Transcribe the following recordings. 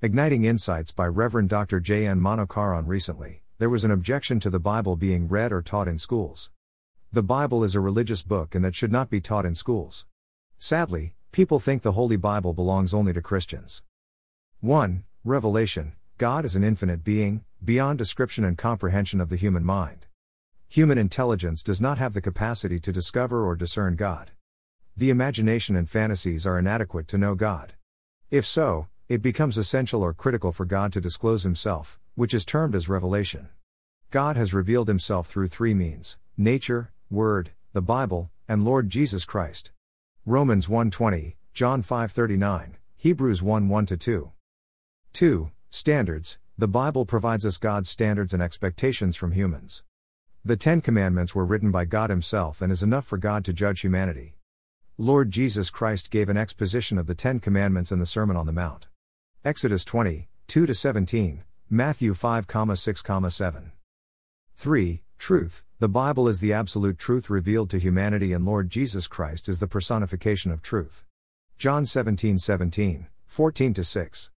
Igniting Insights by Reverend Dr. J. N. Manokaran recently, there was an objection to the Bible being read or taught in schools. The Bible is a religious book and that should not be taught in schools. Sadly, people think the Holy Bible belongs only to Christians. 1. Revelation God is an infinite being, beyond description and comprehension of the human mind. Human intelligence does not have the capacity to discover or discern God. The imagination and fantasies are inadequate to know God. If so, it becomes essential or critical for God to disclose himself, which is termed as revelation. God has revealed himself through three means nature, word, the Bible, and Lord Jesus Christ. Romans 1:20, John 5:39, Hebrews 1:1 2. 2. Standards. The Bible provides us God's standards and expectations from humans. The 10 commandments were written by God himself and is enough for God to judge humanity. Lord Jesus Christ gave an exposition of the 10 commandments in the Sermon on the Mount. Exodus 20, 2 17, Matthew 5, 6, 7. 3. Truth. The Bible is the absolute truth revealed to humanity, and Lord Jesus Christ is the personification of truth. John 17, 17, 14 6.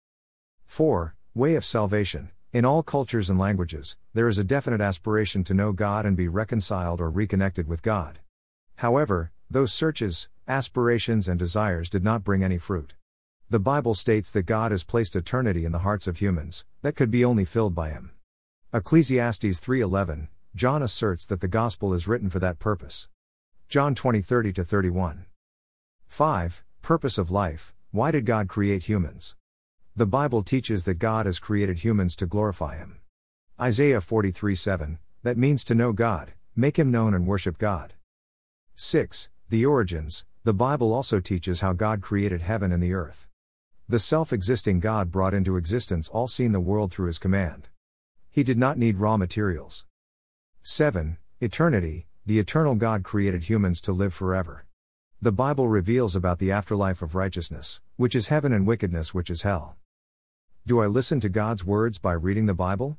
4. Way of salvation. In all cultures and languages, there is a definite aspiration to know God and be reconciled or reconnected with God. However, those searches, aspirations, and desires did not bring any fruit. The Bible states that God has placed eternity in the hearts of humans, that could be only filled by Him. Ecclesiastes 3:11, John asserts that the gospel is written for that purpose. John 20:30 31. 5. Purpose of life. Why did God create humans? The Bible teaches that God has created humans to glorify Him. Isaiah 43:7, that means to know God, make Him known and worship God. 6. The origins. The Bible also teaches how God created heaven and the earth. The self existing God brought into existence all seen the world through his command. He did not need raw materials. 7. Eternity The eternal God created humans to live forever. The Bible reveals about the afterlife of righteousness, which is heaven, and wickedness, which is hell. Do I listen to God's words by reading the Bible?